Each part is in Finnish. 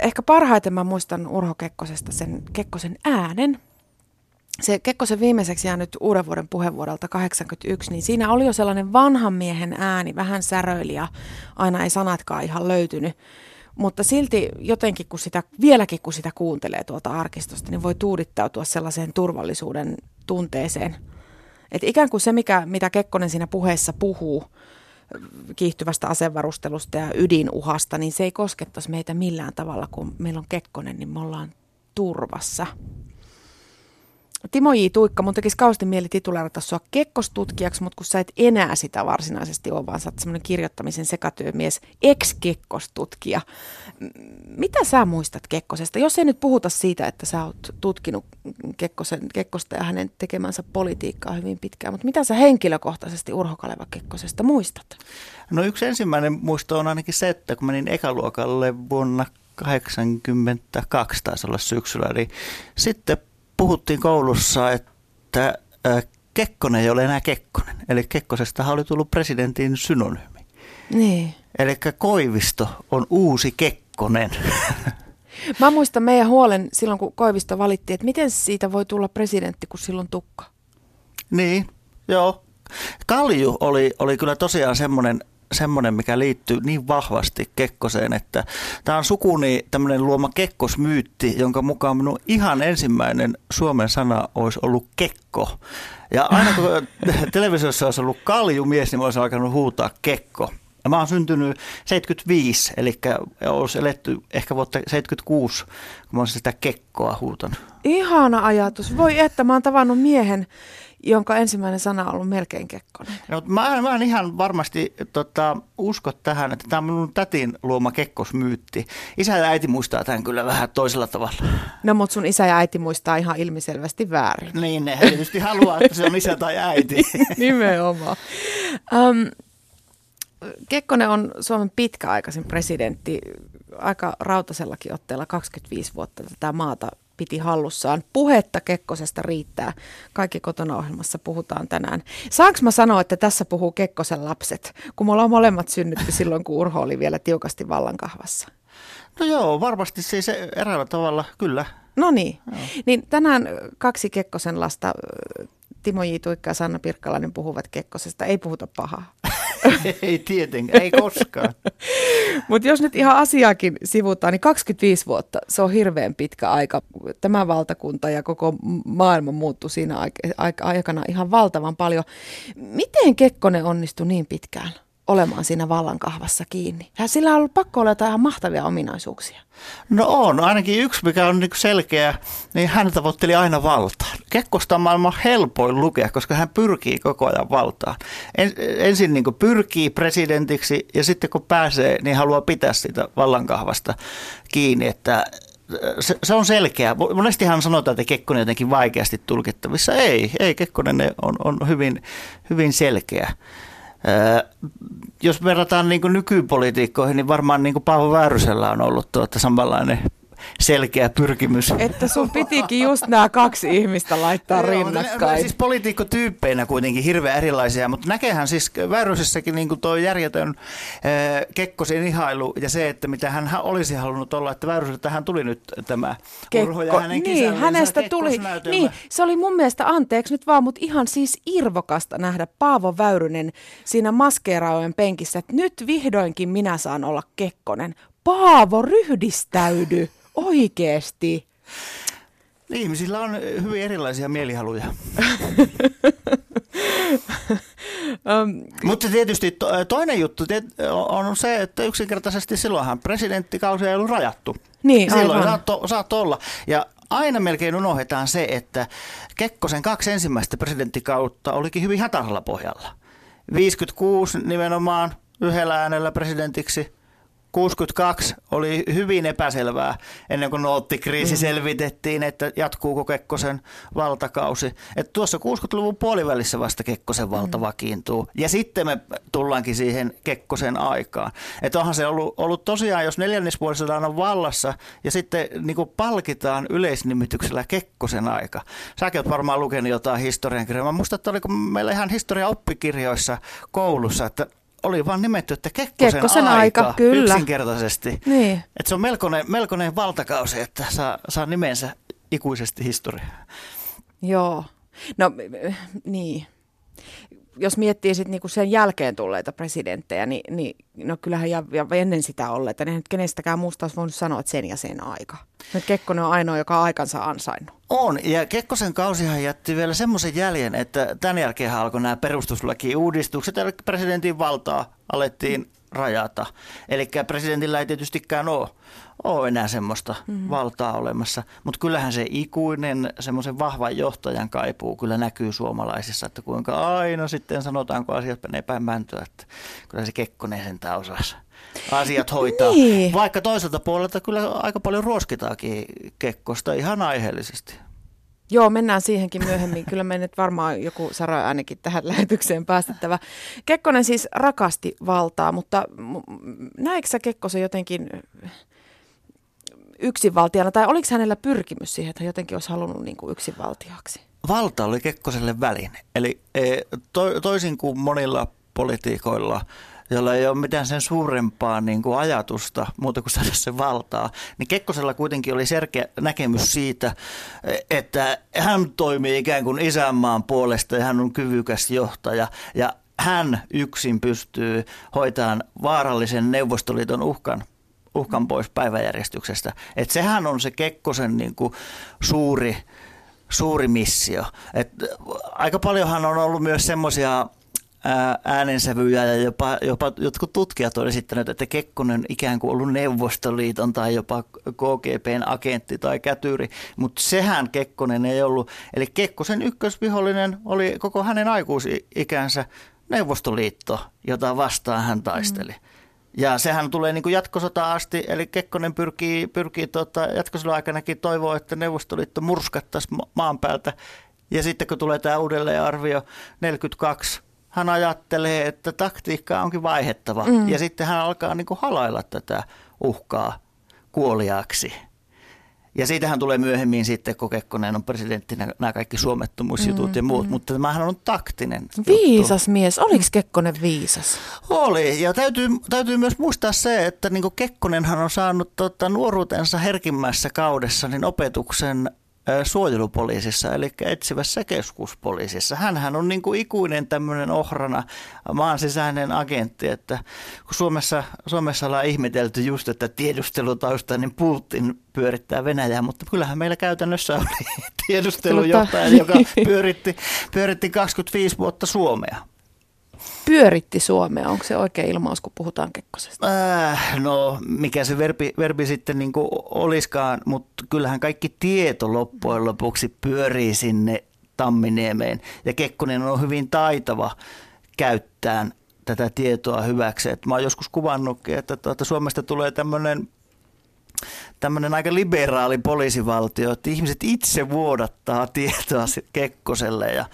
ehkä parhaiten mä muistan Urho Kekkosesta sen Kekkosen äänen. Se Kekkosen viimeiseksi jäänyt uuden vuoden puheenvuorolta 81, niin siinä oli jo sellainen vanhan miehen ääni, vähän säröili ja aina ei sanatkaan ihan löytynyt. Mutta silti jotenkin, kun sitä, vieläkin kun sitä kuuntelee tuolta arkistosta, niin voi tuudittautua sellaiseen turvallisuuden tunteeseen. Et ikään kuin se, mikä, mitä Kekkonen siinä puheessa puhuu, kiihtyvästä asevarustelusta ja ydinuhasta, niin se ei koskettaisi meitä millään tavalla, kun meillä on Kekkonen, niin me ollaan turvassa. Timo J. Tuikka, mun tekisi kauheasti mieli tituleerata sua kekkostutkijaksi, mutta kun sä et enää sitä varsinaisesti ole, vaan sä oot semmoinen kirjoittamisen sekatyömies, ex-kekkostutkija. Mitä sä muistat Kekkosesta? Jos ei nyt puhuta siitä, että sä oot tutkinut Kekkosen, Kekkosta ja hänen tekemänsä politiikkaa hyvin pitkään, mutta mitä sä henkilökohtaisesti Urho Kaleva Kekkosesta muistat? No yksi ensimmäinen muisto on ainakin se, että kun menin ekaluokalle vuonna 82 taisi olla syksyllä, niin sitten puhuttiin koulussa, että Kekkonen ei ole enää Kekkonen. Eli Kekkosesta oli tullut presidentin synonyymi. Niin. Eli Koivisto on uusi Kekkonen. Mä muistan meidän huolen silloin, kun Koivisto valittiin, että miten siitä voi tulla presidentti, kun silloin tukka. Niin, joo. Kalju oli, oli kyllä tosiaan semmoinen semmoinen, mikä liittyy niin vahvasti Kekkoseen, että tämä on sukuni tämmöinen luoma kekkosmyytti, jonka mukaan minun ihan ensimmäinen suomen sana olisi ollut kekko. Ja aina kun televisiossa olisi ollut kaljumies, niin mä olisin alkanut huutaa kekko. Ja mä oon syntynyt 75, eli olisi eletty ehkä vuotta 76, kun mä olisin sitä kekkoa huutanut. Ihana ajatus. Voi että mä oon tavannut miehen, jonka ensimmäinen sana on ollut melkein Kekkonen. No, mä, mä en ihan varmasti tota, usko tähän, että tämä on minun tätin luoma kekkosmyytti. Isä ja äiti muistaa tämän kyllä vähän toisella tavalla. No mutta sun isä ja äiti muistaa ihan ilmiselvästi väärin. Niin, ne tietysti haluaa, että se on isä tai äiti. Nimenomaan. Um, Kekkonen on Suomen pitkäaikaisin presidentti, aika rautasellakin otteella 25 vuotta tätä maata piti hallussaan. Puhetta Kekkosesta riittää. Kaikki kotona ohjelmassa puhutaan tänään. Saanko mä sanoa, että tässä puhuu Kekkosen lapset, kun me ollaan molemmat synnytty silloin, kun Urho oli vielä tiukasti vallankahvassa? No joo, varmasti siis eräällä tavalla, kyllä. No niin. Niin tänään kaksi Kekkosen lasta Timo J. Tuikka ja Sanna Pirkkalainen puhuvat Kekkosesta. Ei puhuta pahaa. ei tietenkään, ei koskaan. Mutta jos nyt ihan asiaakin sivutaan, niin 25 vuotta, se on hirveän pitkä aika. Tämä valtakunta ja koko maailma muuttui siinä aikana ihan valtavan paljon. Miten Kekkonen onnistui niin pitkään? Olemaan siinä vallankahvassa kiinni. Sillä on ollut pakko olla jotain ihan mahtavia ominaisuuksia. No on, ainakin yksi mikä on niin selkeä, niin hän tavoitteli aina valtaa. Kekkosta on maailman helpoin lukea, koska hän pyrkii koko ajan valtaan. En, ensin niin pyrkii presidentiksi ja sitten kun pääsee, niin haluaa pitää sitä vallankahvasta kiinni, että se, se on selkeä. Monestihan sanotaan, että Kekkonen jotenkin vaikeasti tulkittavissa. Ei, ei Kekkonen on, on hyvin, hyvin selkeä jos verrataan niin nykypolitiikkoihin, niin varmaan niin Paavo Väärysellä on ollut tuota samanlainen selkeä pyrkimys. Että sun pitikin just nämä kaksi ihmistä laittaa rinnakkain. Ne, siis poliitikkotyyppeinä kuitenkin hirveän erilaisia, mutta näkehän siis Väyrysessäkin niin tuo järjetön äh, Kekkosen ihailu ja se, että mitä hän olisi halunnut olla, että Väyryseltä hän tuli nyt tämä Kekko, Urho ja hänen niin, hänestä tuli, niin, se oli mun mielestä, anteeksi nyt vaan, mutta ihan siis irvokasta nähdä Paavo Väyrynen siinä maskeeraujen penkissä, että nyt vihdoinkin minä saan olla Kekkonen. Paavo, ryhdistäydy! Oikeesti? Ihmisillä on hyvin erilaisia mielihaluja. um, Mutta tietysti to, toinen juttu on se, että yksinkertaisesti silloinhan presidenttikausi ei ollut rajattu. Niin, Silloin saattoi saatto olla. Ja aina melkein unohdetaan se, että Kekkosen kaksi ensimmäistä presidenttikautta olikin hyvin hataralla pohjalla. 56 nimenomaan yhdellä äänellä presidentiksi – 62 oli hyvin epäselvää ennen kuin noottikriisi mm. selvitettiin, että jatkuuko Kekkosen valtakausi. Että tuossa 60-luvun puolivälissä vasta Kekkosen valta mm. vakiintuu. Ja sitten me tullaankin siihen Kekkosen aikaan. Että onhan se ollut, ollut tosiaan, jos neljännesvuosisadaan on vallassa ja sitten niin kuin palkitaan yleisnimityksellä Kekkosen aika. Säkin oot varmaan lukenut jotain historiankirjoja. Mä muistan, että oliko meillä ihan historia oppikirjoissa koulussa, että oli vaan nimetty, että Kekkosen, Kekkosen aika, aika, kyllä. yksinkertaisesti. Niin. Et se on melkoinen, melkoinen valtakausi, että saa, saa nimensä ikuisesti historiaan. Joo. No niin. Jos miettii sit niinku sen jälkeen tulleita presidenttejä, niin, niin no kyllähän ja, ja ennen sitä olleita, niin nyt kenestäkään muusta olisi voinut sanoa, että sen ja sen aika. Nyt Kekkonen on ainoa, joka on aikansa ansainnut. On, ja Kekkosen kausihan jätti vielä semmoisen jäljen, että tämän jälkeen alkoi nämä perustuslaki-uudistukset, eli presidentin valtaa alettiin rajata. Eli presidentillä ei tietystikään ole, ole enää semmoista mm-hmm. valtaa olemassa, mutta kyllähän se ikuinen semmoisen vahvan johtajan kaipuu kyllä näkyy suomalaisissa, että kuinka aina sitten sanotaan, kun asiat menee päin mäntyä, että kyllä se Kekkonen sentään osasi asiat hoitaa. Niin. Vaikka toiselta puolelta kyllä aika paljon ruoskitaakin Kekkosta ihan aiheellisesti. Joo, mennään siihenkin myöhemmin. Kyllä me nyt varmaan joku Sara ainakin tähän lähetykseen päästettävä. Kekkonen siis rakasti valtaa, mutta näetkö sä Kekkosen jotenkin yksinvaltiana, tai oliko hänellä pyrkimys siihen, että hän jotenkin olisi halunnut niin kuin yksinvaltiaksi? Valta oli Kekkoselle väline. Eli e, to, toisin kuin monilla politiikoilla, jolla ei ole mitään sen suurempaa niin kuin ajatusta muuta kuin saada se valtaa, niin Kekkosella kuitenkin oli selkeä näkemys siitä, että hän toimii ikään kuin isänmaan puolesta ja hän on kyvykäs johtaja ja hän yksin pystyy hoitamaan vaarallisen Neuvostoliiton uhkan uhkan pois päiväjärjestyksestä. Et sehän on se Kekkosen niin kuin suuri, suuri missio. Et aika paljonhan on ollut myös semmoisia äänensävyjä ja jopa, jopa jotkut tutkijat ovat esittäneet, että Kekkonen ikään kuin ollut Neuvostoliiton tai jopa KGPn agentti tai kätyri, mutta sehän Kekkonen ei ollut. Eli Kekkosen ykkösvihollinen oli koko hänen aikuisikänsä Neuvostoliitto, jota vastaan hän taisteli. Mm. Ja sehän tulee niin kuin jatkosota asti, eli Kekkonen pyrkii, pyrkii tuota, jatkosodan aikanakin toivoa, että Neuvostoliitto murskattaisi maan päältä. Ja sitten kun tulee tämä uudelleenarvio 42, hän ajattelee, että taktiikka onkin vaihettava. Mm. Ja sitten hän alkaa niin kuin halailla tätä uhkaa kuoliaaksi. Ja siitähän tulee myöhemmin sitten, kun Kekkonen on presidenttinä, nämä kaikki suomettomuusjutut mm, ja muut, mm. mutta tämähän on taktinen Viisas juttu. mies. Oliko Kekkonen viisas? Oli, ja täytyy, täytyy myös muistaa se, että niin Kekkonenhan on saanut tota, nuoruutensa herkimmässä kaudessa niin opetuksen suojelupoliisissa, eli etsivässä keskuspoliisissa. Hänhän on niin kuin ikuinen tämmöinen ohrana maan sisäinen agentti, että kun Suomessa, Suomessa ollaan ihmetelty just, että tiedustelutaustainen Putin pyörittää Venäjää, mutta kyllähän meillä käytännössä oli tiedustelujohtaja, joka pyöritti, pyöritti 25 vuotta Suomea pyöritti Suomea? Onko se oikea ilmaus, kun puhutaan Kekkosesta? Äh, no, mikä se verbi, verbi sitten niin kuin olisikaan, mutta kyllähän kaikki tieto loppujen lopuksi pyörii sinne Tamminiemeen. Ja Kekkonen on hyvin taitava käyttämään tätä tietoa hyväksi. Et mä oon joskus kuvannutkin, että tuota, Suomesta tulee tämmöinen tämmöinen aika liberaali poliisivaltio, että ihmiset itse vuodattaa tietoa Kekkoselle ja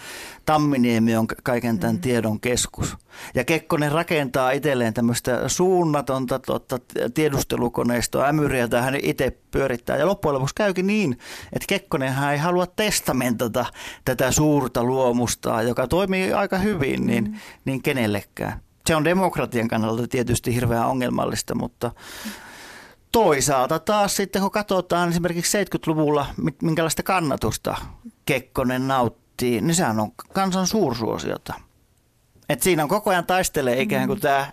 Tamminiemi on kaiken tämän mm. tiedon keskus. Ja Kekkonen rakentaa itselleen tämmöistä suunnatonta totta, tiedustelukoneistoa, ämyriä, jota hän itse pyörittää. Ja loppujen lopuksi käykin niin, että Kekkonenhan ei halua testamentata tätä suurta luomusta, joka toimii aika hyvin, niin, mm. niin kenellekään. Se on demokratian kannalta tietysti hirveän ongelmallista, mutta toisaalta taas sitten, kun katsotaan esimerkiksi 70-luvulla, minkälaista kannatusta Kekkonen nauttii, niin sehän on kansan suursuosiota. Et siinä on koko ajan taistelee ikään kuin tämä,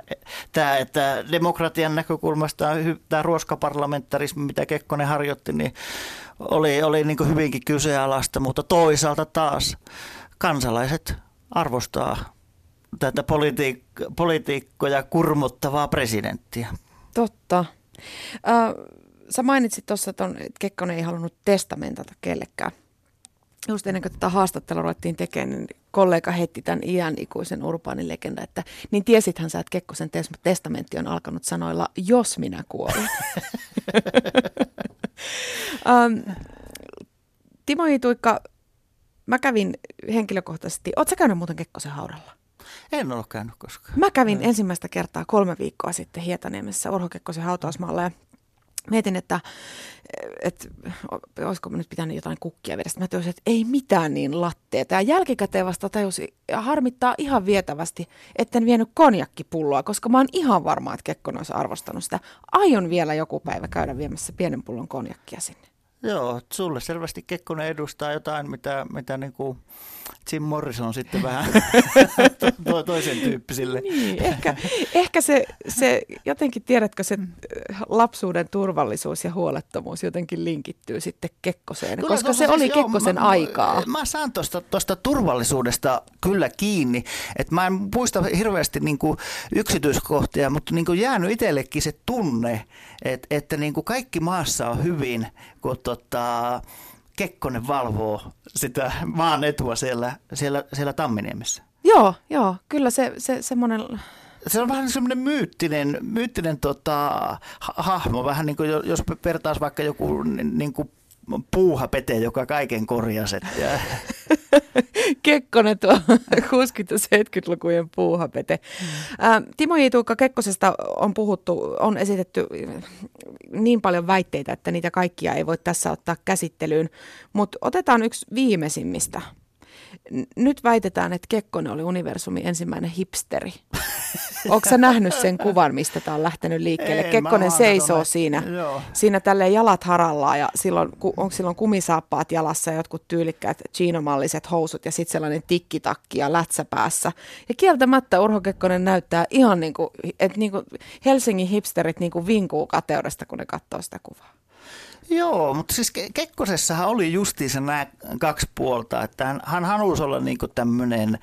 tämä että demokratian näkökulmasta tämä ruoskaparlamentarismi, mitä Kekkonen harjoitti, niin oli, oli niin kuin hyvinkin kyseenalaista, mutta toisaalta taas kansalaiset arvostaa tätä politiik- politiikkoja kurmottavaa presidenttiä. Totta. Äh, sä mainitsit tuossa, että Kekkonen ei halunnut testamentata kellekään. Just ennen kuin tätä haastattelua ruvettiin tekemään, niin kollega heitti tämän iän ikuisen urbaanin legenda, että niin tiesithän sä, että Kekkosen testamentti on alkanut sanoilla, jos minä kuolen. um, Timo Hituikka, mä kävin henkilökohtaisesti, ootko sä käynyt muuten Kekkosen haudalla? En ole käynyt koskaan. Mä kävin ensimmäistä kertaa kolme viikkoa sitten Hietaniemessä Urho Kekkosen hautausmaalla ja mietin, että, että olisiko nyt pitänyt jotain kukkia vedä. Mä tajusin, että ei mitään niin latteeta. Ja jälkikäteen vasta tajusin, ja harmittaa ihan vietävästi, etten vienyt konjakkipulloa, koska mä oon ihan varma, että Kekkonen olisi arvostanut sitä. Aion vielä joku päivä käydä viemässä pienen pullon konjakkia sinne. Joo, sulle selvästi Kekkonen edustaa jotain, mitä, mitä niin kuin Jim Morrison sitten vähän to, toisen tyyppisille. Niin, ehkä, ehkä se, se, jotenkin tiedätkö, se lapsuuden turvallisuus ja huolettomuus jotenkin linkittyy sitten Kekkoseen, kyllä, koska se siis, oli joo, Kekkosen mä, aikaa. Mä saan tuosta turvallisuudesta kyllä kiinni, että mä en muista hirveästi niin kuin yksityiskohtia, mutta niin kuin jäänyt itsellekin se tunne, että, että niin kuin kaikki maassa on hyvin, kun tota, Kekkonen valvoo sitä maan etua siellä, siellä, siellä Tamminiemessä. Joo, joo, kyllä se, se semmoinen... Se on vähän semmoinen myyttinen, myyttinen tota, hahmo, vähän niin kuin jos vertaisi vaikka joku niin kuin puuhapete, joka kaiken korjasi. Kekkonen tuo 60-70-lukujen puuhapete. Mm. Timo J. Tuukka Kekkosesta on puhuttu, on esitetty niin paljon väitteitä, että niitä kaikkia ei voi tässä ottaa käsittelyyn, mutta otetaan yksi viimeisimmistä – nyt väitetään, että Kekkonen oli universumin ensimmäinen hipsteri. Onko sä nähnyt sen kuvan, mistä tämä on lähtenyt liikkeelle? Ei, Kekkonen seisoo siinä, siinä tälle jalat harallaan ja silloin, onko silloin kumisaappaat jalassa ja jotkut tyylikkäät chiinomalliset housut ja sitten sellainen tikkitakki ja lätsä päässä. Ja kieltämättä Urho Kekkonen näyttää ihan niin kuin, että niin kuin Helsingin hipsterit niin kuin vinkuu kateudesta, kun ne katsoo sitä kuvaa. Joo, mutta siis Kekkosessahan oli justiinsa nämä kaksi puolta, että hän, hän halusi olla niin tämmöinen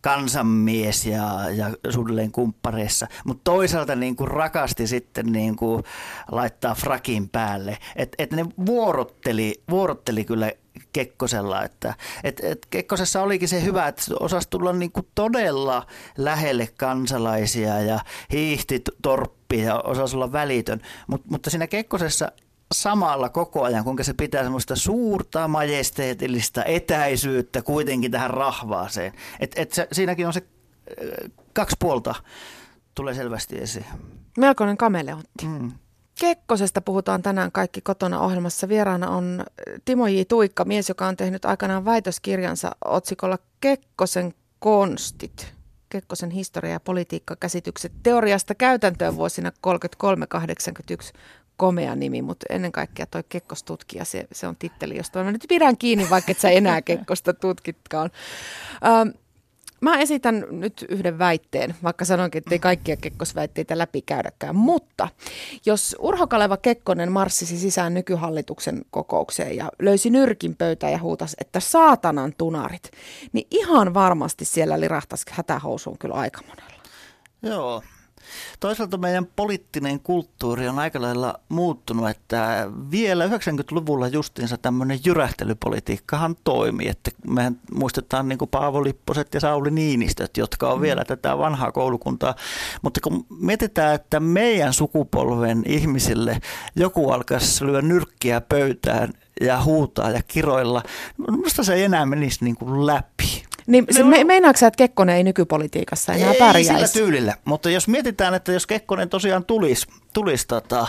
kansanmies ja, ja suunnilleen kumppareissa, mutta toisaalta niin kuin rakasti sitten niin kuin laittaa frakin päälle. Että et ne vuorotteli, vuorotteli kyllä Kekkosella, että et, et Kekkosessa olikin se hyvä, että osasi tulla niin kuin todella lähelle kansalaisia ja hiihti torppi ja osasi olla välitön, Mut, mutta siinä Kekkosessa samalla koko ajan, kuinka se pitää semmoista suurta majesteetillista etäisyyttä kuitenkin tähän rahvaaseen. Et, et se, siinäkin on se äh, kaksi puolta tulee selvästi esiin. Melkoinen kameleontti. Mm. Kekkosesta puhutaan tänään kaikki kotona ohjelmassa. Vieraana on Timo J. Tuikka, mies, joka on tehnyt aikanaan väitöskirjansa otsikolla Kekkosen konstit. Kekkosen historia- ja politiikkakäsitykset teoriasta käytäntöön vuosina 33-81 komea nimi, mutta ennen kaikkea toi Kekkostutkija, se, se on titteli, josta mä nyt pidän kiinni, vaikka et sä enää Kekkosta tutkitkaan. Ähm, Mä esitän nyt yhden väitteen, vaikka sanoinkin, että ei kaikkia kekkosväitteitä läpikäydäkään. Mutta jos Urho Kaleva Kekkonen marssisi sisään nykyhallituksen kokoukseen ja löysi nyrkin pöytään ja huutasi, että saatanan tunarit, niin ihan varmasti siellä lirahtaisi hätähousuun kyllä aika monella. Joo, Toisaalta meidän poliittinen kulttuuri on aika lailla muuttunut, että vielä 90-luvulla justiinsa tämmöinen jyrähtelypolitiikkahan toimi, että mehän muistetaan niin kuin Paavo Lipposet ja Sauli Niinistöt, jotka on mm. vielä tätä vanhaa koulukuntaa, mutta kun mietitään, että meidän sukupolven ihmisille joku alkaisi lyödä nyrkkiä pöytään ja huutaa ja kiroilla, minusta se ei enää menisi niin kuin läpi. Niin se, me, meinaatko että Kekkonen ei nykypolitiikassa enää ei pärjäisi? Ei sillä tyylillä, mutta jos mietitään, että jos Kekkonen tosiaan tulisi, tulisi tota,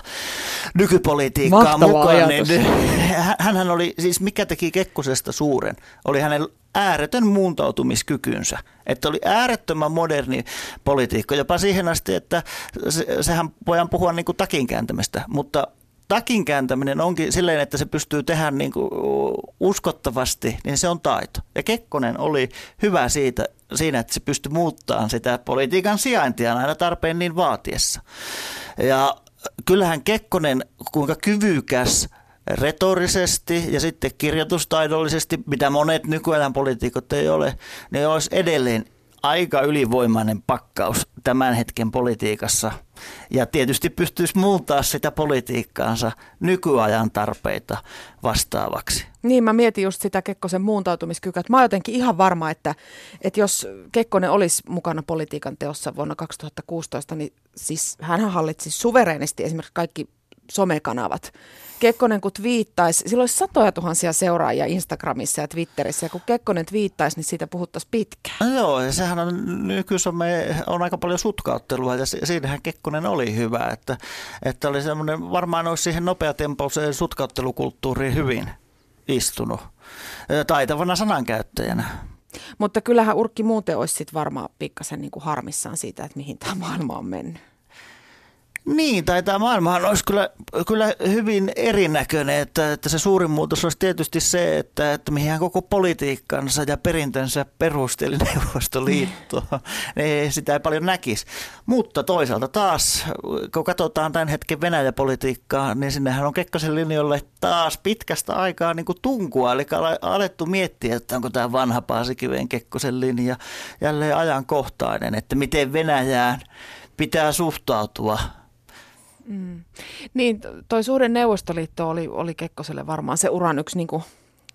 nykypolitiikkaan Mahtava mukaan, niin ajatus. niin hän oli, siis mikä teki Kekkosesta suuren, oli hänen ääretön muuntautumiskykynsä. Että oli äärettömän moderni politiikka, jopa siihen asti, että se, sehän voidaan puhua niin kuin takin kääntämistä, mutta takin kääntäminen onkin silleen, että se pystyy tehdä niin kuin uskottavasti, niin se on taito. Ja Kekkonen oli hyvä siitä, siinä, että se pystyi muuttamaan sitä politiikan sijaintia aina tarpeen niin vaatiessa. Ja kyllähän Kekkonen, kuinka kyvykäs retorisesti ja sitten kirjoitustaidollisesti, mitä monet nykyajan poliitikot ei ole, niin olisi edelleen aika ylivoimainen pakkaus tämän hetken politiikassa. Ja tietysti pystyisi muuttaa sitä politiikkaansa nykyajan tarpeita vastaavaksi. Niin, mä mietin just sitä Kekkosen muuntautumiskykyä. Mä oon jotenkin ihan varma, että, että jos Kekkonen olisi mukana politiikan teossa vuonna 2016, niin siis hän hallitsi suvereenisti esimerkiksi kaikki somekanavat. Kekkonen kun twiittaisi, sillä olisi satoja tuhansia seuraajia Instagramissa ja Twitterissä, ja kun Kekkonen twiittaisi, niin siitä puhuttaisiin pitkään. No joo, ja sehän on nykysome on aika paljon sutkauttelua, ja siinähän Kekkonen oli hyvä, että, että oli semmoinen, varmaan olisi siihen nopeatempoiseen sutkauttelukulttuuriin hyvin istunut taitavana sanankäyttäjänä. Mutta kyllähän Urkki muuten olisi sit varmaan pikkasen niin kuin harmissaan siitä, että mihin tämä maailma on mennyt. Niin, tai tämä maailmahan olisi kyllä, kyllä hyvin erinäköinen, että, että se suurin muutos olisi tietysti se, että, että mihin koko politiikkansa ja perintönsä perusteli Neuvostoliitto. ei, sitä ei paljon näkisi. Mutta toisaalta taas, kun katsotaan tämän hetken Venäjä-politiikkaa, niin sinnehän on Kekkosen linjoille taas pitkästä aikaa niin kuin tunkua. Eli alettu miettiä, että onko tämä vanha Paasikiven Kekkosen linja jälleen ajankohtainen, että miten Venäjään pitää suhtautua – Mm. Niin, toi suuri Neuvostoliitto oli, oli Kekkoselle varmaan se uran yksi niin kuin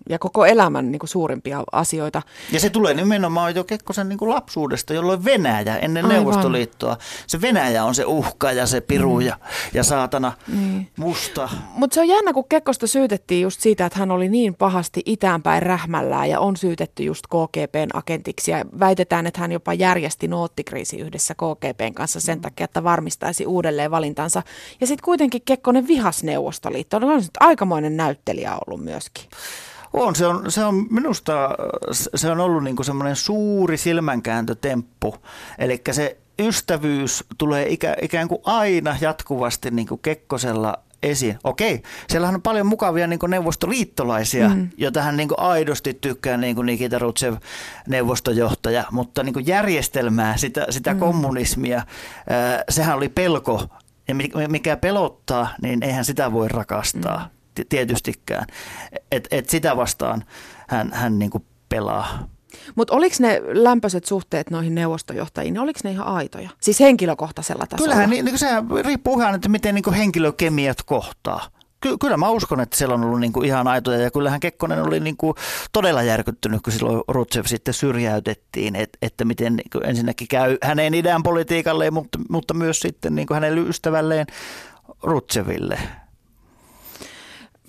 ja koko elämän niin kuin suurimpia asioita. Ja se tulee nimenomaan jo Kekkosen niin kuin lapsuudesta, jolloin Venäjä ennen Aivan. Neuvostoliittoa, se Venäjä on se uhka ja se piru mm. ja, ja saatana niin. musta. Mutta se on jännä, kun Kekkosta syytettiin just siitä, että hän oli niin pahasti itäänpäin rähmällään ja on syytetty just KGPn agentiksi ja väitetään, että hän jopa järjesti noottikriisi yhdessä KGPn kanssa sen mm. takia, että varmistaisi uudelleen valintansa. Ja sitten kuitenkin Kekkonen vihas Neuvostoliitto. On aikamoinen näyttelijä ollut myöskin. On, se on, se on minusta se on ollut niin semmoinen suuri silmänkääntötemppu. Eli se ystävyys tulee ikä, ikään kuin aina jatkuvasti niin kuin Kekkosella esiin. Okei, siellähän on paljon mukavia niin neuvostoliittolaisia, mm. joita hän niin aidosti tykkää, niin kuin Nikita Rutsev, neuvostojohtaja, mutta niin järjestelmää, sitä, sitä mm. kommunismia, sehän oli pelko. Ja mikä pelottaa, niin eihän sitä voi rakastaa. Mm tietystikään. Et, et sitä vastaan hän, hän niin kuin pelaa. Mutta oliko ne lämpöiset suhteet noihin neuvostojohtajiin, oliko ne ihan aitoja? Siis henkilökohtaisella tasolla? Kyllähän niin, niin se riippuu ihan, että miten niin henkilökemiat kohtaa. Ky- kyllä mä uskon, että siellä on ollut niin kuin ihan aitoja ja kyllähän Kekkonen oli niin kuin todella järkyttynyt, kun silloin Rutsev sitten syrjäytettiin, että, että miten niin kuin ensinnäkin käy hänen idän politiikalle, mutta, mutta myös sitten niin kuin hänen ystävälleen Rutseville.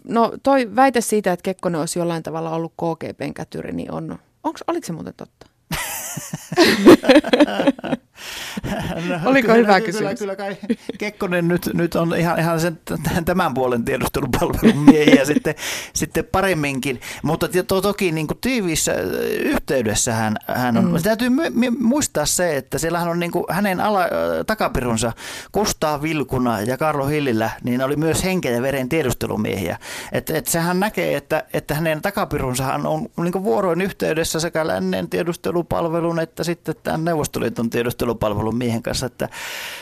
No toi väite siitä, että Kekkonen olisi jollain tavalla ollut KGPn kätyri, niin on, onks, oliko se muuten totta? no, Oliko kyllä, hyvä kysymys? Kyllä, kyllä kai Kekkonen nyt, nyt on ihan, ihan sen, tämän puolen tiedustelupalvelun miehiä sitten, sitten paremminkin, mutta to, toki niin kuin tiiviissä yhteydessä hän, hän on. Mm. Täytyy muistaa se, että siellähän on niin kuin hänen ala, takapirunsa Kustaa Vilkuna ja Karlo Hillillä, niin oli myös henkeä ja veren tiedustelumiehiä. Että et sehän näkee, että, että hänen takapirunsahan on niin kuin vuoroin yhteydessä sekä lännen tiedustelupalvelun että sitten tämän Neuvostoliiton tiedustelupalvelun miehen kanssa, että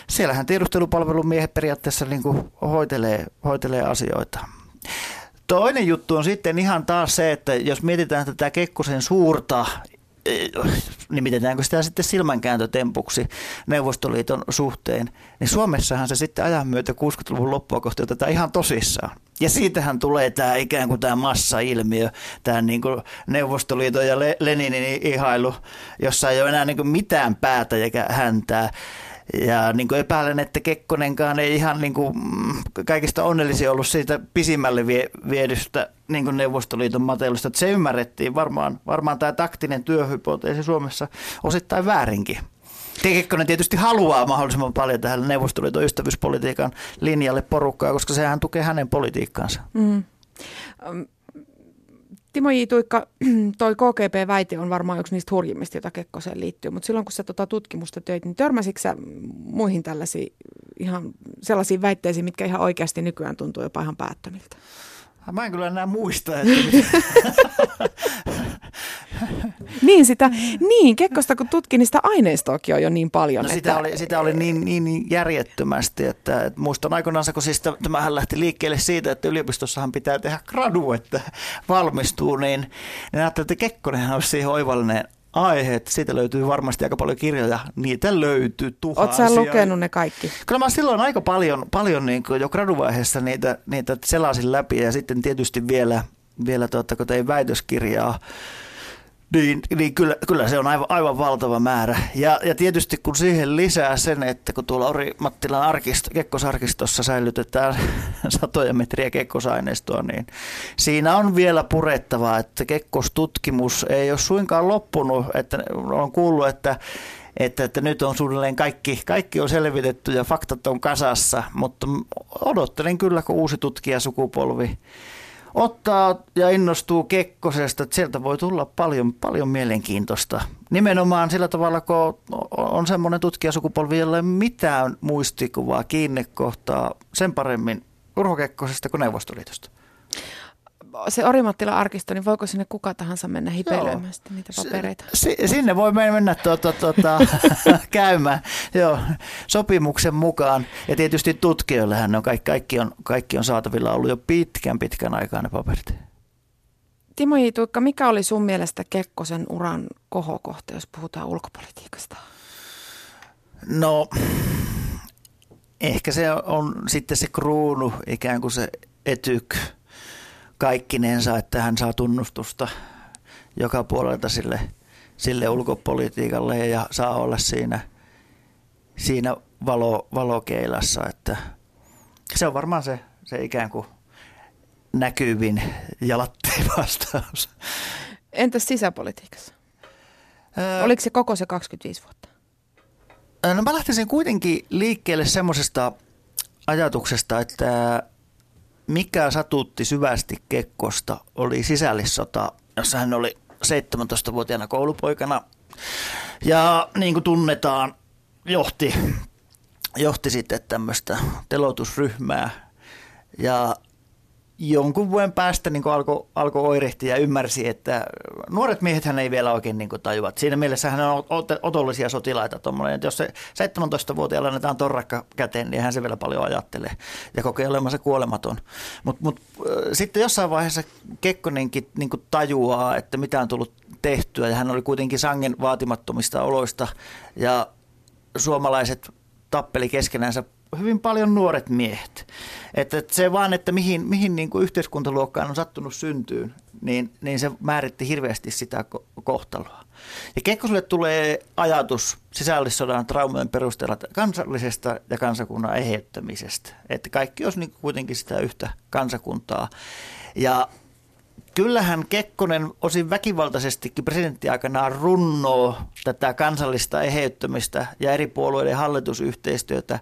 siellähän tiedustelupalvelun miehet periaatteessa niin kuin hoitelee, hoitelee asioita. Toinen juttu on sitten ihan taas se, että jos mietitään tätä Kekkosen suurta nimitetäänkö sitä sitten silmänkääntötempuksi Neuvostoliiton suhteen, niin Suomessahan se sitten ajan myötä 60-luvun loppua kohti otetaan ihan tosissaan. Ja siitähän tulee tämä ikään kuin tämä massailmiö, tämä niin kuin Neuvostoliiton ja Leninin ihailu, jossa ei ole enää niin kuin mitään päätä eikä häntää. Ja niin kuin epäilen, että Kekkonenkaan ei ihan niin kuin mm, kaikista onnellisia ollut siitä pisimmälle vie, viedystä niin kuin Neuvostoliiton matelusta. Että se ymmärrettiin varmaan, varmaan tämä taktinen työhypoteesi Suomessa osittain väärinkin. Kekkonen tietysti haluaa mahdollisimman paljon tähän Neuvostoliiton ystävyyspolitiikan linjalle porukkaa, koska sehän tukee hänen politiikkaansa. Mm. Timo J. Tuikka, toi KGP-väite on varmaan yksi niistä hurjimmista, joita Kekkoseen liittyy, mutta silloin kun sä tota tutkimusta töit, niin törmäsitkö sä muihin tällaisiin ihan sellaisiin väitteisiin, mitkä ihan oikeasti nykyään tuntuu jopa ihan päättömiltä? Mä en kyllä enää muista, että niin, sitä, niin, Kekkosta kun tutkin, niin sitä aineistoakin on jo niin paljon. No että... sitä, oli, sitä oli niin, niin, niin järjettömästi, että, että muistan aikoinaan, kun siis tämähän lähti liikkeelle siitä, että yliopistossahan pitää tehdä gradu, että valmistuu, niin, niin ajattelin, että Kekkonenhan olisi siihen oivallinen aihe, että siitä löytyy varmasti aika paljon kirjoja. Niitä löytyy tuhansia. Oletko lukenut ne kaikki? Kyllä mä silloin aika paljon, paljon niin jo graduvaiheessa niitä, niitä selasin läpi ja sitten tietysti vielä, vielä tuota, kun tein väitöskirjaa Niin, niin kyllä, kyllä se on aivan, aivan valtava määrä. Ja, ja tietysti kun siihen lisää sen, että kun tuolla Ori Mattilan arkisto, kekkosarkistossa säilytetään satoja metriä kekkosaineistoa, niin siinä on vielä purettavaa, että kekkostutkimus ei ole suinkaan loppunut. Että on kuullut, että että, että nyt on suunnilleen kaikki, kaikki on selvitetty ja faktat on kasassa, mutta odottelen kyllä, kun uusi tutkijasukupolvi ottaa ja innostuu Kekkosesta, sieltä voi tulla paljon, paljon mielenkiintoista. Nimenomaan sillä tavalla, kun on semmoinen tutkijasukupolvi, jolla ei mitään muistikuvaa kiinnekohtaa sen paremmin Urho Kekkosesta kuin Neuvostoliitosta se Orimattilan arkisto, niin voiko sinne kuka tahansa mennä hipeilöimään sitten niitä papereita? S- sinne voi mennä tuota, tuota, käymään Joo, sopimuksen mukaan. Ja tietysti tutkijoillehän on kaikki, kaikki, on, kaikki on saatavilla ollut jo pitkän pitkän aikaa ne paperit. Timo J. Tuikka, mikä oli sun mielestä Kekkosen uran kohokohta, jos puhutaan ulkopolitiikasta? No, ehkä se on sitten se kruunu, ikään kuin se etyk – kaikkinensa, että hän saa tunnustusta joka puolelta sille, sille ulkopolitiikalle ja saa olla siinä, siinä valo, valokeilassa. Että se on varmaan se, se ikään kuin näkyvin ja vastaus. Entäs sisäpolitiikassa? Ää, Oliko se koko se 25 vuotta? No mä lähtisin kuitenkin liikkeelle semmoisesta ajatuksesta, että mikä satutti syvästi Kekkosta oli sisällissota, jossa hän oli 17-vuotiaana koulupoikana. Ja niin kuin tunnetaan, johti, johti sitten tämmöistä telotusryhmää. Ja jonkun vuoden päästä niin alkoi alko oirehtia ja ymmärsi, että nuoret miehet hän ei vielä oikein niin tajua. Siinä mielessä hän on otollisia sotilaita. Että jos se 17-vuotiaalla annetaan torrakka käteen, niin hän se vielä paljon ajattelee ja kokee olemansa kuolematon. Mutta mut, sitten jossain vaiheessa Kekkonenkin niin tajuaa, että mitä on tullut tehtyä ja hän oli kuitenkin sangen vaatimattomista oloista ja suomalaiset tappeli keskenänsä hyvin paljon nuoret miehet. Että se vaan, että mihin, mihin niin kuin yhteiskuntaluokkaan on sattunut syntyyn, niin, niin se määritti hirveästi sitä kohtaloa. Ja Kekkoselle tulee ajatus sisällissodan traumojen perusteella kansallisesta ja kansakunnan eheyttämisestä. Että kaikki olisi niin kuitenkin sitä yhtä kansakuntaa. Ja kyllähän Kekkonen osin väkivaltaisestikin presidenttiaikanaan runnoo tätä kansallista eheyttämistä ja eri puolueiden hallitusyhteistyötä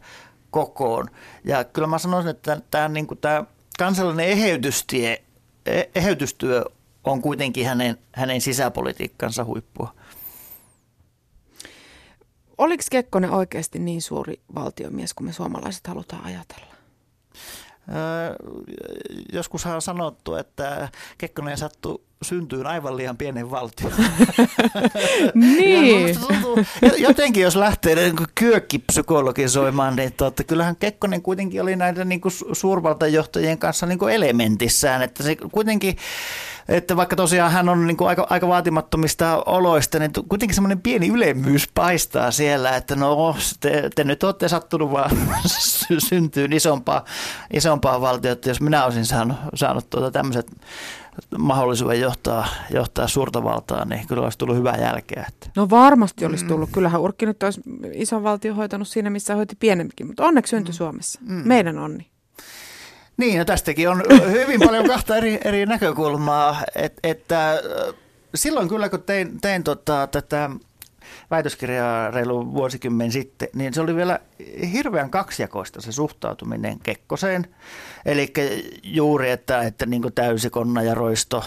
kokoon. Ja kyllä mä sanoisin, että tämä, niin kuin tämä kansallinen eheytystie, e, eheytystyö on kuitenkin hänen, hänen sisäpolitiikkansa huippua. Oliko Kekkonen oikeasti niin suuri valtiomies kuin me suomalaiset halutaan ajatella? joskus on sanottu, että Kekkonen sattui syntyyn aivan liian pienen valtion. niin. jotenkin jos lähtee niin kyökkipsykologisoimaan, niin totta, kyllähän Kekkonen kuitenkin oli näiden niin kuin suurvaltajohtajien kanssa niin kuin elementissään, että se kuitenkin että vaikka tosiaan hän on niin kuin aika, aika vaatimattomista oloista, niin kuitenkin semmoinen pieni ylemmyys paistaa siellä, että no te, te nyt olette sattunut vaan syntyyn isompaa, isompaa valtiota, jos minä olisin saanut, saanut tuota tämmöiset mahdollisuuden johtaa, johtaa suurta valtaa, niin kyllä olisi tullut hyvää jälkeä. Että. No varmasti olisi tullut. Mm. Kyllähän Urkki nyt olisi ison valtio hoitanut siinä, missä hoiti pienempikin, mutta onneksi syntyi mm. Suomessa. Mm. Meidän onni. Niin, no tästäkin on hyvin paljon kahta eri, eri näkökulmaa, Et, että silloin kyllä kun tein, tein tota, tätä väitöskirjaa reilu vuosikymmen sitten, niin se oli vielä hirveän kaksijakoista se suhtautuminen Kekkoseen. Eli juuri, että, että niin täysikonna ja roisto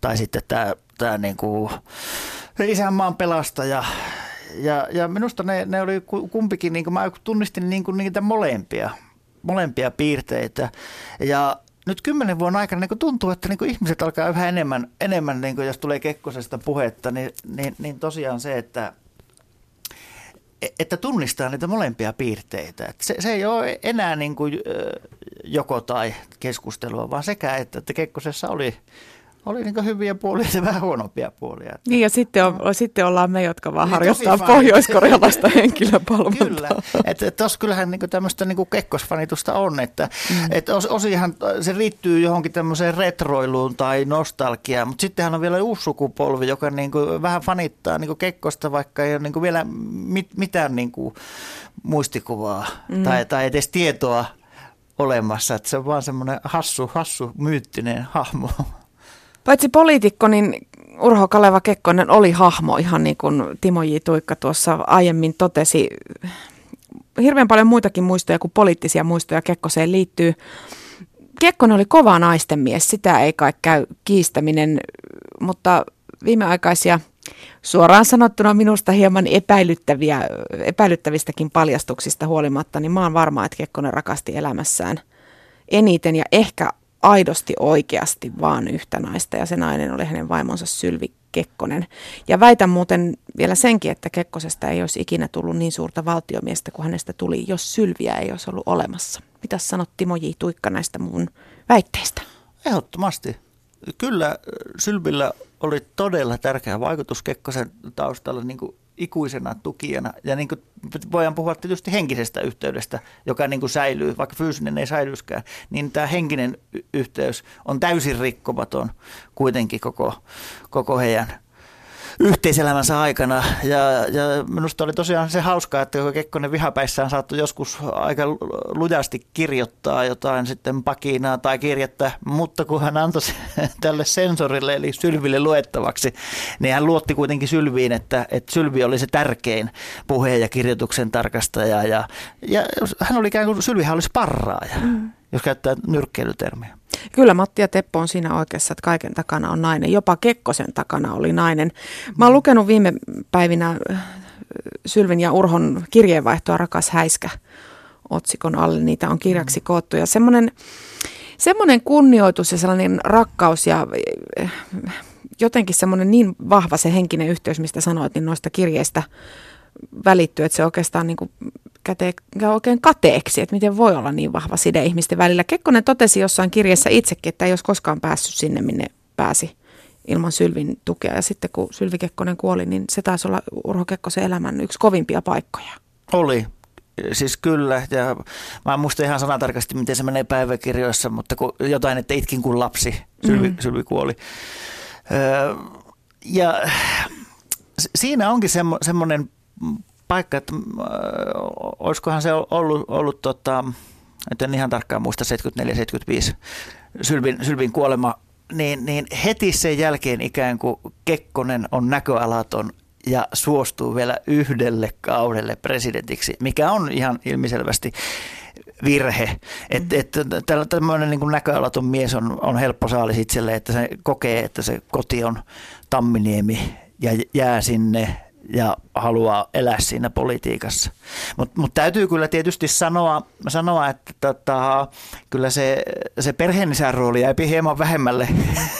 tai sitten tämä, tämä niin isänmaan pelastaja. Ja, ja minusta ne, ne oli kumpikin, niin kuin mä tunnistin niin kuin niitä molempia molempia piirteitä. Ja nyt kymmenen vuoden aikana niin tuntuu, että niin ihmiset alkaa yhä enemmän, enemmän niin jos tulee Kekkosesta puhetta, niin, niin, niin tosiaan se, että että tunnistaa niitä molempia piirteitä. Että se, se ei ole enää niin kuin joko tai keskustelua, vaan sekä, että, että Kekkosessa oli, oli niin hyviä puolia ja vähän huonompia puolia. Niin ja sitten, on, no. sitten ollaan me, jotka vaan niin, harjoittaa pohjoiskorealaista henkilöpalvelua. Kyllä, että et tuossa kyllähän niin tämmöistä niin kekkosfanitusta on, että mm. et os, osihan se liittyy johonkin tämmöiseen retroiluun tai nostalgiaan, mutta sittenhän on vielä uusi sukupolvi, joka niin kuin vähän fanittaa niin kuin kekkosta, vaikka ei ole niin kuin vielä mit, mitään niin kuin muistikuvaa mm. tai, tai edes tietoa olemassa, että se on vaan semmoinen hassu, hassu, myyttinen hahmo. Paitsi poliitikko, niin Urho Kaleva Kekkonen oli hahmo, ihan niin kuin Timo J. Tuikka tuossa aiemmin totesi. Hirveän paljon muitakin muistoja kuin poliittisia muistoja Kekkoseen liittyy. Kekkonen oli kova naisten mies, sitä ei kai käy kiistäminen, mutta viimeaikaisia suoraan sanottuna minusta hieman epäilyttäviä, epäilyttävistäkin paljastuksista huolimatta, niin mä oon varma, että Kekkonen rakasti elämässään eniten ja ehkä aidosti oikeasti vaan yhtä naista ja se nainen oli hänen vaimonsa Sylvi Kekkonen. Ja väitän muuten vielä senkin, että Kekkosesta ei olisi ikinä tullut niin suurta valtiomiestä kuin hänestä tuli, jos Sylviä ei olisi ollut olemassa. Mitä sanot Timo J. Tuikka näistä mun väitteistä? Ehdottomasti. Kyllä Sylvillä oli todella tärkeä vaikutus Kekkosen taustalla niin kuin ikuisena tukijana. Ja niin kuin voidaan puhua tietysti henkisestä yhteydestä, joka niin kuin säilyy, vaikka fyysinen ei säilyskään, niin tämä henkinen yhteys on täysin rikkomaton kuitenkin koko, koko heidän yhteiselämänsä aikana. Ja, ja minusta oli tosiaan se hauskaa, että Kekkonen vihapäissään saattoi joskus aika lujasti kirjoittaa jotain sitten pakinaa tai kirjettä, mutta kun hän antoi tälle sensorille eli Sylville luettavaksi, niin hän luotti kuitenkin Sylviin, että, että Sylvi oli se tärkein puheen ja kirjoituksen tarkastaja. Ja, ja hän oli ikään kuin, Sylvihän oli sparraaja, mm. jos käyttää nyrkkeilytermiä. Kyllä Matti ja Teppo on siinä oikeassa, että kaiken takana on nainen. Jopa Kekkosen takana oli nainen. Mä oon lukenut viime päivinä äh, Sylvin ja Urhon kirjeenvaihtoa Rakas häiskä otsikon alle. Niitä on kirjaksi koottu. Ja semmoinen, semmoinen kunnioitus ja sellainen rakkaus ja äh, jotenkin semmoinen niin vahva se henkinen yhteys, mistä sanoit, niin noista kirjeistä välittyy, että se oikeastaan niin kuin käte, oikein kateeksi, että miten voi olla niin vahva side ihmisten välillä. Kekkonen totesi jossain kirjassa itsekin, että ei olisi koskaan päässyt sinne, minne pääsi ilman Sylvin tukea. Ja sitten kun Sylvi Kekkonen kuoli, niin se taisi olla Urho Kekkosen elämän yksi kovimpia paikkoja. Oli, siis kyllä, ja mä en muista ihan sanatarkasti, miten se menee päiväkirjoissa, mutta kun jotain, että itkin kuin lapsi, Sylvi, mm. Sylvi kuoli. Öö, ja siinä onkin semmo, semmoinen paikka, että äh, olisikohan se ollut, ollut tota, en ihan tarkkaan muista, 74-75 Sylvin, Sylvin kuolema, niin, niin heti sen jälkeen ikään kuin Kekkonen on näköalaton ja suostuu vielä yhdelle kaudelle presidentiksi, mikä on ihan ilmiselvästi virhe. Että et, tämmöinen niin näköalaton mies on, on helppo saalis itselle, että se kokee, että se koti on Tamminiemi ja jää sinne ja haluaa elää siinä politiikassa. Mutta mut täytyy kyllä tietysti sanoa, sanoa että tota, kyllä se, se perheenisän rooli jäi hieman vähemmälle,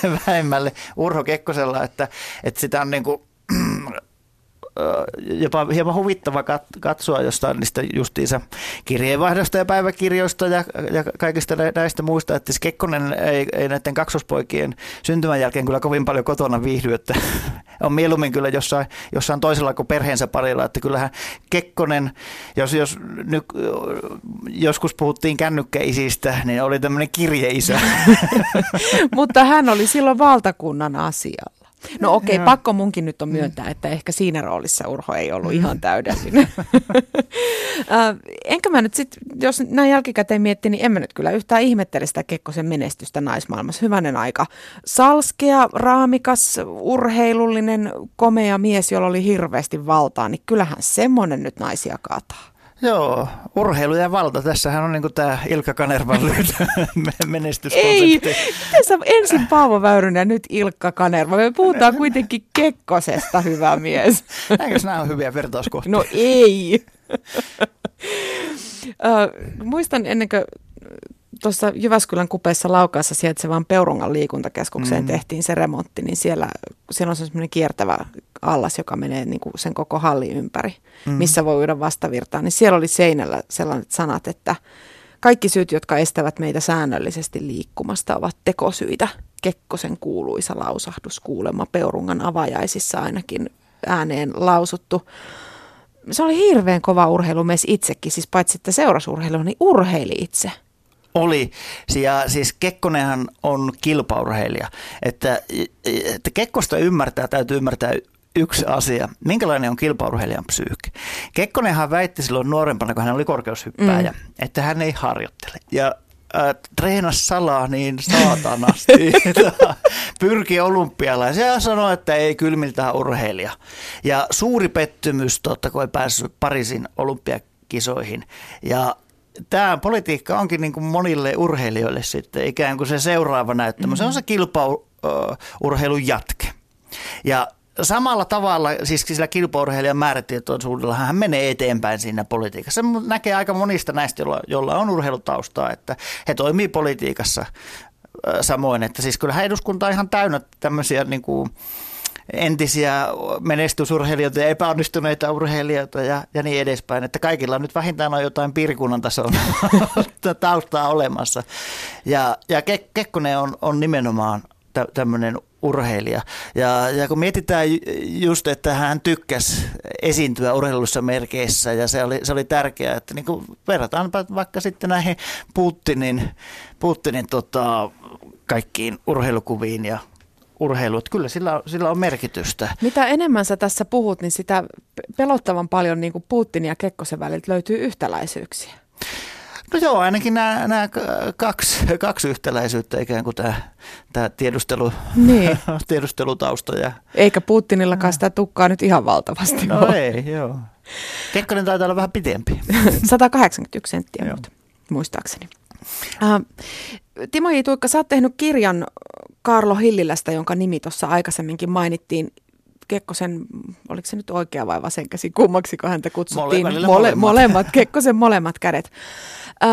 vähemmälle Urho Kekkosella, että, että sitä on niin kuin, jopa hieman huvittava katsoa jostain niistä justiinsa kirjeenvaihdosta ja päiväkirjoista ja, ja kaikista näistä muista, että siis Kekkonen ei, ei näiden kaksospoikien syntymän jälkeen kyllä kovin paljon kotona viihdy, että on mieluummin kyllä jossain, jossain toisella kuin perheensä parilla, että kyllähän Kekkonen, jos, jos nyt, joskus puhuttiin kännykkäisistä, niin oli tämmöinen kirjeisä. Mutta hän oli silloin valtakunnan asialla. No okei, okay, pakko munkin nyt on myöntää, että ehkä siinä roolissa Urho ei ollut ihan täydellinen. Enkä mä nyt sitten, jos näin jälkikäteen miettii, niin en mä nyt kyllä yhtään ihmettele sitä Kekkosen menestystä naismaailmassa. Hyvänen aika. Salskea, raamikas, urheilullinen, komea mies, jolla oli hirveästi valtaa, niin kyllähän semmoinen nyt naisia kaataa. Joo, urheilu ja valta. Tässähän on niin tämä Ilkka Kanervan menestyskonsepti. Ei, miten sä ensin Paavo Väyrynen ja nyt Ilkka Kanerva? Me puhutaan kuitenkin Kekkosesta, hyvä mies. Eikö nämä ole hyviä vertauskohtia? No ei. uh, muistan ennen kuin tuossa Jyväskylän kupeessa Laukaassa sijaitsevan Peurungan liikuntakeskukseen mm. tehtiin se remontti, niin siellä, siellä on semmoinen kiertävä allas, joka menee niin kuin sen koko halli ympäri, mm. missä voi uida vastavirtaan. Niin siellä oli seinällä sellaiset sanat, että kaikki syyt, jotka estävät meitä säännöllisesti liikkumasta, ovat tekosyitä. Kekkosen kuuluisa lausahdus kuulemma Peurungan avajaisissa ainakin ääneen lausuttu. Se oli hirveän kova urheilumies itsekin, siis paitsi että seurasurheilu, niin urheili itse. Oli. Ja siis Kekkonenhan on kilpaurheilija. Että, että Kekkosta ymmärtää, täytyy ymmärtää yksi asia. Minkälainen on kilpaurheilijan psyykki? Kekkonenhan väitti silloin nuorempana, kun hän oli korkeushyppääjä, mm. että hän ei harjoittele. Ja äh, treenas salaa niin saatanasti. Pyrki olympialaisia ja sanoi, että ei kylmiltä urheilija. Ja suuri pettymys totta ei päässyt Pariisin olympiakisoihin. Ja tämä politiikka onkin niin kuin monille urheilijoille sitten ikään kuin se seuraava näyttämä. Mm-hmm. Se on se kilpaurheilun jatke. Ja samalla tavalla, siis sillä kilpaurheilijan määrätietoisuudella hän menee eteenpäin siinä politiikassa. Se näkee aika monista näistä, joilla, joilla on urheilutaustaa, että he toimii politiikassa samoin. Että siis kyllähän eduskunta on ihan täynnä tämmöisiä niin kuin, entisiä menestysurheilijoita ja epäonnistuneita urheilijoita ja, ja niin edespäin. Että kaikilla nyt vähintään on jotain piirikunnan tason taustaa olemassa. Ja, ja Kekkonen on, on nimenomaan tämmöinen urheilija. Ja, ja kun mietitään just, että hän tykkäsi esiintyä urheilussa merkeissä ja se oli, se oli tärkeää, että niin kuin verrataan vaikka sitten näihin Putinin, Putinin tota, kaikkiin urheilukuviin ja urheilu. Että kyllä sillä, sillä on merkitystä. Mitä enemmän sä tässä puhut, niin sitä pelottavan paljon niin kuin Putin ja Kekkosen väliltä löytyy yhtäläisyyksiä. No joo, ainakin nämä, nämä kaksi, kaksi yhtäläisyyttä, ikään kuin tämä, tämä tiedustelu, niin. tiedustelutausta. Ja... Eikä Putinillakaan sitä tukkaa nyt ihan valtavasti No ole. ei, joo. Kekkonen taitaa olla vähän pitempi. 181 senttiä, mutta, muistaakseni. Uh, Timo J. Tuikka, sä oot tehnyt kirjan Karlo Hillilästä, jonka nimi tuossa aikaisemminkin mainittiin. Kekkosen, oliko se nyt oikea vai vasen käsi, kummaksi kun häntä kutsuttiin? Mole, molemmat. molemmat. Kekkosen molemmat kädet. Ö,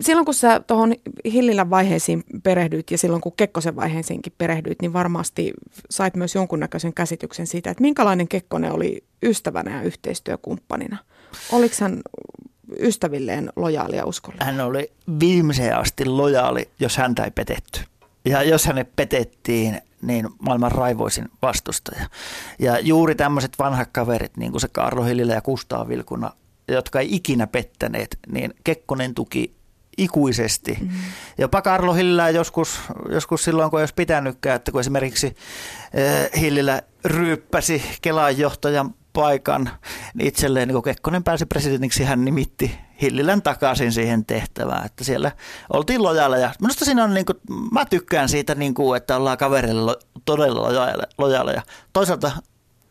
silloin kun sä tuohon Hillilän vaiheisiin perehdyit ja silloin kun Kekkosen vaiheisiinkin perehdyit, niin varmasti sait myös jonkunnäköisen käsityksen siitä, että minkälainen Kekkonen oli ystävänä ja yhteistyökumppanina. Oliko hän ystävilleen lojaali ja uskollinen? Hän oli viimeiseen asti lojaali, jos häntä ei petetty. Ja jos hänet petettiin, niin maailman raivoisin vastustaja. Ja juuri tämmöiset vanhat kaverit, niin kuin se Karlo Hillilä ja Kustaa Vilkuna, jotka ei ikinä pettäneet, niin Kekkonen tuki ikuisesti. Mm-hmm. Jopa Karlo Hillilä joskus, joskus silloin, kun ei olisi pitänytkään, että kun esimerkiksi äh, Hillilä ryyppäsi Kelan johtajan paikan niin itselleen, niin kun Kekkonen pääsi presidentiksi, hän nimitti Hillilän takaisin siihen tehtävään, että siellä oltiin lojaaleja. Minusta siinä on, niin kuin, mä tykkään siitä, niin kuin, että ollaan kaverille todella lojaaleja. Toisaalta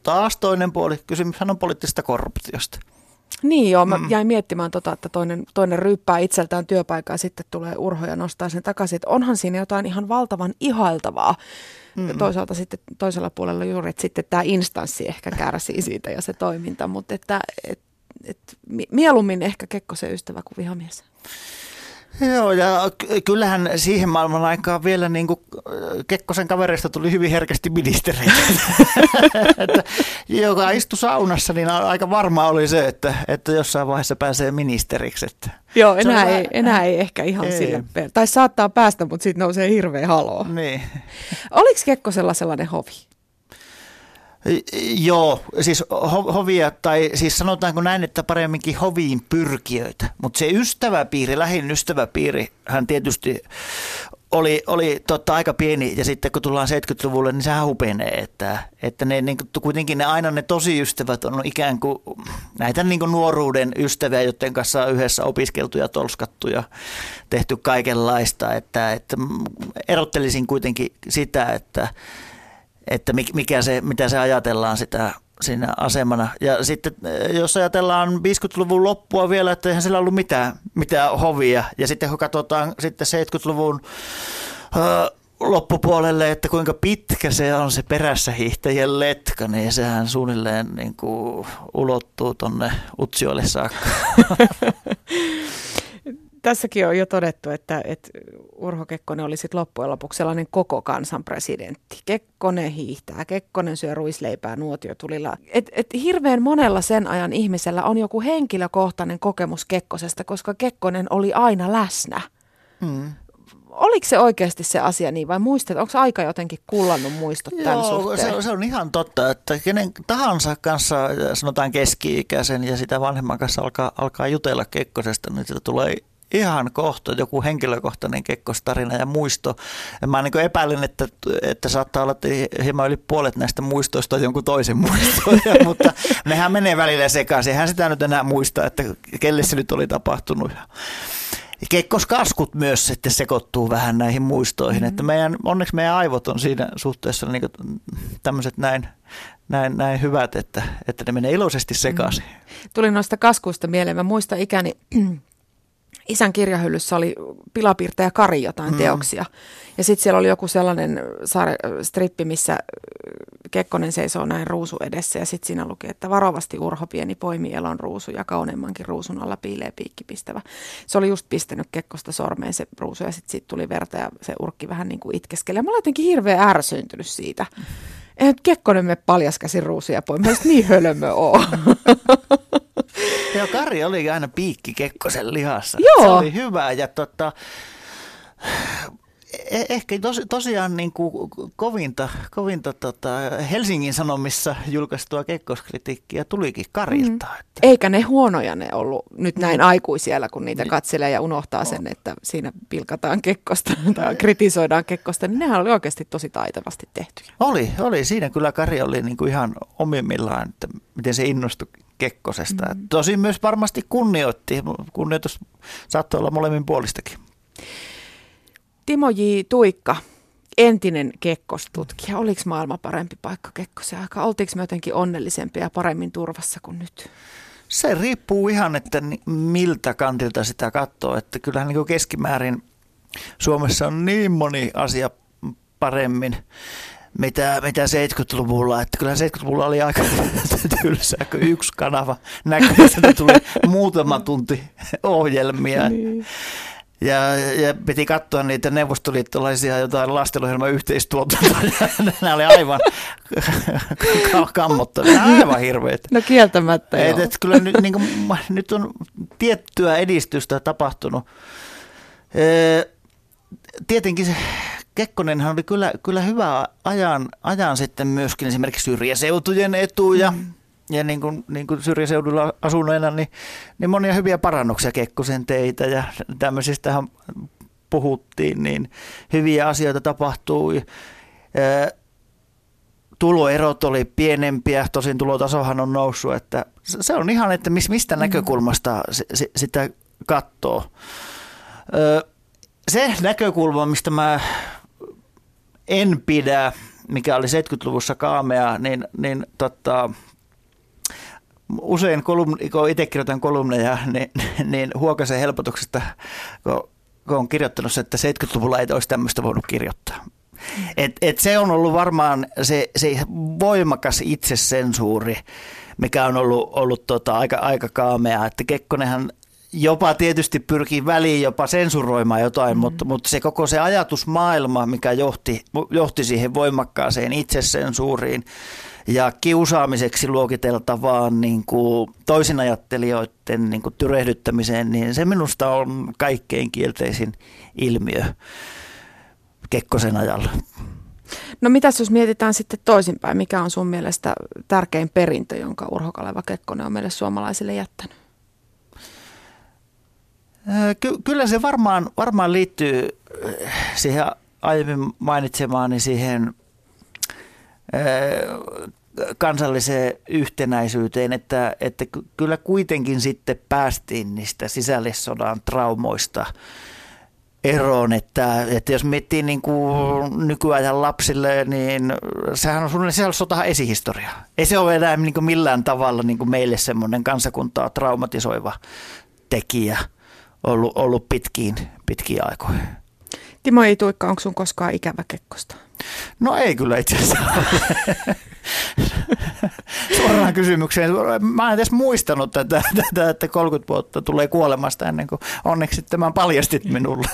taas toinen puoli, kysymyshän on poliittisesta korruptiosta. Niin joo, mä mm. jäin miettimään tota, että toinen, toinen ryppää itseltään työpaikkaa ja sitten tulee urho ja nostaa sen takaisin. Että onhan siinä jotain ihan valtavan ihailtavaa. Mm. Toisaalta sitten toisella puolella juuri, että sitten tämä instanssi ehkä kärsii siitä ja se toiminta, mutta että et, et, mieluummin ehkä Kekkosen ystävä kuin vihamies. Joo, ja kyllähän siihen maailman aikaan vielä niin kuin Kekkosen kavereista tuli hyvin herkästi ministereitä. joka istui saunassa, niin aika varma oli se, että, että jossain vaiheessa pääsee ministeriksi. Että Joo, enää, ei, enää ei ehkä ihan ei. sille. Tai saattaa päästä, mutta sitten nousee hirveä haloo. Niin. Oliko Kekkosella sellainen hovi? Joo, siis ho- hovia, tai siis sanotaanko näin, että paremminkin hoviin pyrkijöitä. Mutta se ystäväpiiri, lähin ystäväpiiri, hän tietysti oli, oli totta aika pieni ja sitten kun tullaan 70-luvulle, niin sehän hupenee, että, että ne, niin, kuitenkin ne aina ne tosi ystävät on ikään kuin näitä niin kuin nuoruuden ystäviä, joiden kanssa on yhdessä opiskeltu ja tolskattu ja tehty kaikenlaista, että, että erottelisin kuitenkin sitä, että että mikä se, mitä se ajatellaan sitä siinä asemana. Ja sitten eh, jos ajatellaan 50-luvun loppua vielä, että eihän sillä ollut mitään, mitään hovia. Ja sitten kun katsotaan sitten 70-luvun ö, loppupuolelle, että kuinka pitkä se on se perässä hiihtäjien letka, niin sehän suunnilleen niin kuin ulottuu tuonne Utsioille saakka. Tässäkin on jo todettu, että, että Urho Kekkonen oli sitten loppujen lopuksi sellainen koko kansan presidentti. Kekkonen hiihtää, Kekkonen syö ruisleipää nuotiotulilla. Et, et hirveän monella sen ajan ihmisellä on joku henkilökohtainen kokemus Kekkosesta, koska Kekkonen oli aina läsnä. Mm. oliko se oikeasti se asia niin vai muistat, onko aika jotenkin kullannut muistot tämän Joo, suhteen? se, se on ihan totta, että kenen tahansa kanssa, sanotaan keski-ikäisen ja sitä vanhemman kanssa alkaa, alkaa jutella Kekkosesta, niin sitä tulee ihan kohta joku henkilökohtainen kekkostarina ja muisto. Mä niin epäilen, että, että saattaa olla, että hieman yli puolet näistä muistoista on jonkun toisen muistoja, mutta nehän menee välillä sekaisin. Eihän sitä nyt enää muista, että kelle se nyt oli tapahtunut. Kekkoskaskut myös sitten sekoittuu vähän näihin muistoihin, mm-hmm. että meidän, onneksi meidän aivot on siinä suhteessa niin tämmöiset näin, näin, näin hyvät, että, että ne menee iloisesti sekaisin. Mm. Tuli noista kaskuista mieleen, mä muistan ikäni isän kirjahyllyssä oli Pilapiirtä ja Kari jotain mm. teoksia. Ja sitten siellä oli joku sellainen saare, strippi, missä Kekkonen seisoo näin ruusu edessä. Ja sitten siinä luki, että varovasti Urho pieni poimi elon ruusu ja kauneimmankin ruusun alla piilee piikki pistävä. Se oli just pistänyt Kekkosta sormeen se ruusu ja sitten siitä tuli verta ja se urkki vähän niin kuin itkeskeli. Ja mä olin jotenkin hirveän ärsyntynyt siitä. Eihän Kekkonen me paljaskäsin ruusuja poimi. Mä niin hölmö oo. Joo, Kari oli aina piikki Kekkosen lihassa. Joo. Se oli hyvä ja tota, ehkä tos, tosiaan niin kuin kovinta, kovinta tota Helsingin Sanomissa julkaistua kekkoskritiikkiä tulikin Karilta. Mm. Että. Eikä ne huonoja ne ollut nyt näin mm. aikuisiellä, kun niitä katselee ja unohtaa no. sen, että siinä pilkataan kekkosta tai kritisoidaan kekkosta, niin nehän oli oikeasti tosi taitavasti tehtyjä. Oli, oli. Siinä kyllä Kari oli niin kuin ihan omimmillaan, että miten se innostui Kekkosesta. Mm. Tosi myös varmasti kunnioitti. Kunnioitus saattoi olla molemmin puolistakin. Timo J. Tuikka, entinen Kekkostutkija. Oliko maailma parempi paikka Kekkosen aika? Oltiinko me jotenkin onnellisempia ja paremmin turvassa kuin nyt? Se riippuu ihan, että miltä kantilta sitä katsoo. Että kyllähän niin keskimäärin Suomessa on niin moni asia paremmin mitä, mitä 70-luvulla. Että kyllä 70-luvulla oli aika tylsää, kun yksi kanava näkyy, että tuli muutama tunti ohjelmia. Niin. Ja, ja piti katsoa niitä neuvostoliittolaisia jotain lastenuohjelman yhteistuotantoja. Nämä oli aivan kammottavia, aivan hirveitä. No kieltämättä et, et, kyllä nyt, niin kuin, nyt on tiettyä edistystä tapahtunut. Tietenkin se Kekkonenhan oli kyllä, kyllä hyvä ajan, ajan sitten myöskin esimerkiksi syrjäseutujen etuja. Mm ja niin kuin, niin kuin syrjäseudulla asuneena, niin, niin monia hyviä parannuksia Kekkosen teitä ja tämmöisistähän puhuttiin, niin hyviä asioita tapahtui. Tuloerot oli pienempiä, tosin tulotasohan on noussut, että se on ihan, että mistä mm. näkökulmasta sitä katsoo. Se näkökulma, mistä mä en pidä, mikä oli 70-luvussa kaamea, niin, niin tota, usein, kolumni, kun itse kirjoitan kolumneja, niin, niin huokasen helpotuksesta, kun, kun on kirjoittanut se, että 70-luvulla ei olisi tämmöistä voinut kirjoittaa. Et, et se on ollut varmaan se, se voimakas itsesensuuri, mikä on ollut, ollut tota, aika, aika kaamea. Että Kekkonenhan jopa tietysti pyrkii väliin jopa sensuroimaan jotain, mm. mutta, mutta se koko se ajatusmaailma, mikä johti, johti siihen voimakkaaseen itsesensuuriin, ja kiusaamiseksi luokiteltavaan niin kuin toisinajattelijoiden niin kuin tyrehdyttämiseen, niin se minusta on kaikkein kielteisin ilmiö Kekkosen ajalla. No mitä jos mietitään sitten toisinpäin, mikä on sun mielestä tärkein perintö, jonka Urho Kaleva Kekkonen on meille suomalaisille jättänyt? Ky- kyllä se varmaan, varmaan liittyy siihen aiemmin mainitsemaani siihen kansalliseen yhtenäisyyteen, että, että kyllä kuitenkin sitten päästiin niistä sisällissodan traumoista eroon, että, että jos miettii niin kuin nykyajan lapsille, niin sehän on suunnilleen sota esihistoria. Ei se ole enää niin kuin millään tavalla niin kuin meille semmoinen kansakuntaa traumatisoiva tekijä ollut, ollut pitkiin, pitkiin aikoihin. Timo Ituikka, onko sun koskaan ikävä Kekkosta? No ei kyllä itse asiassa Suoraan kysymykseen. Mä en edes muistanut tätä, tätä, että 30 vuotta tulee kuolemasta ennen kuin onneksi tämän paljastit minulle.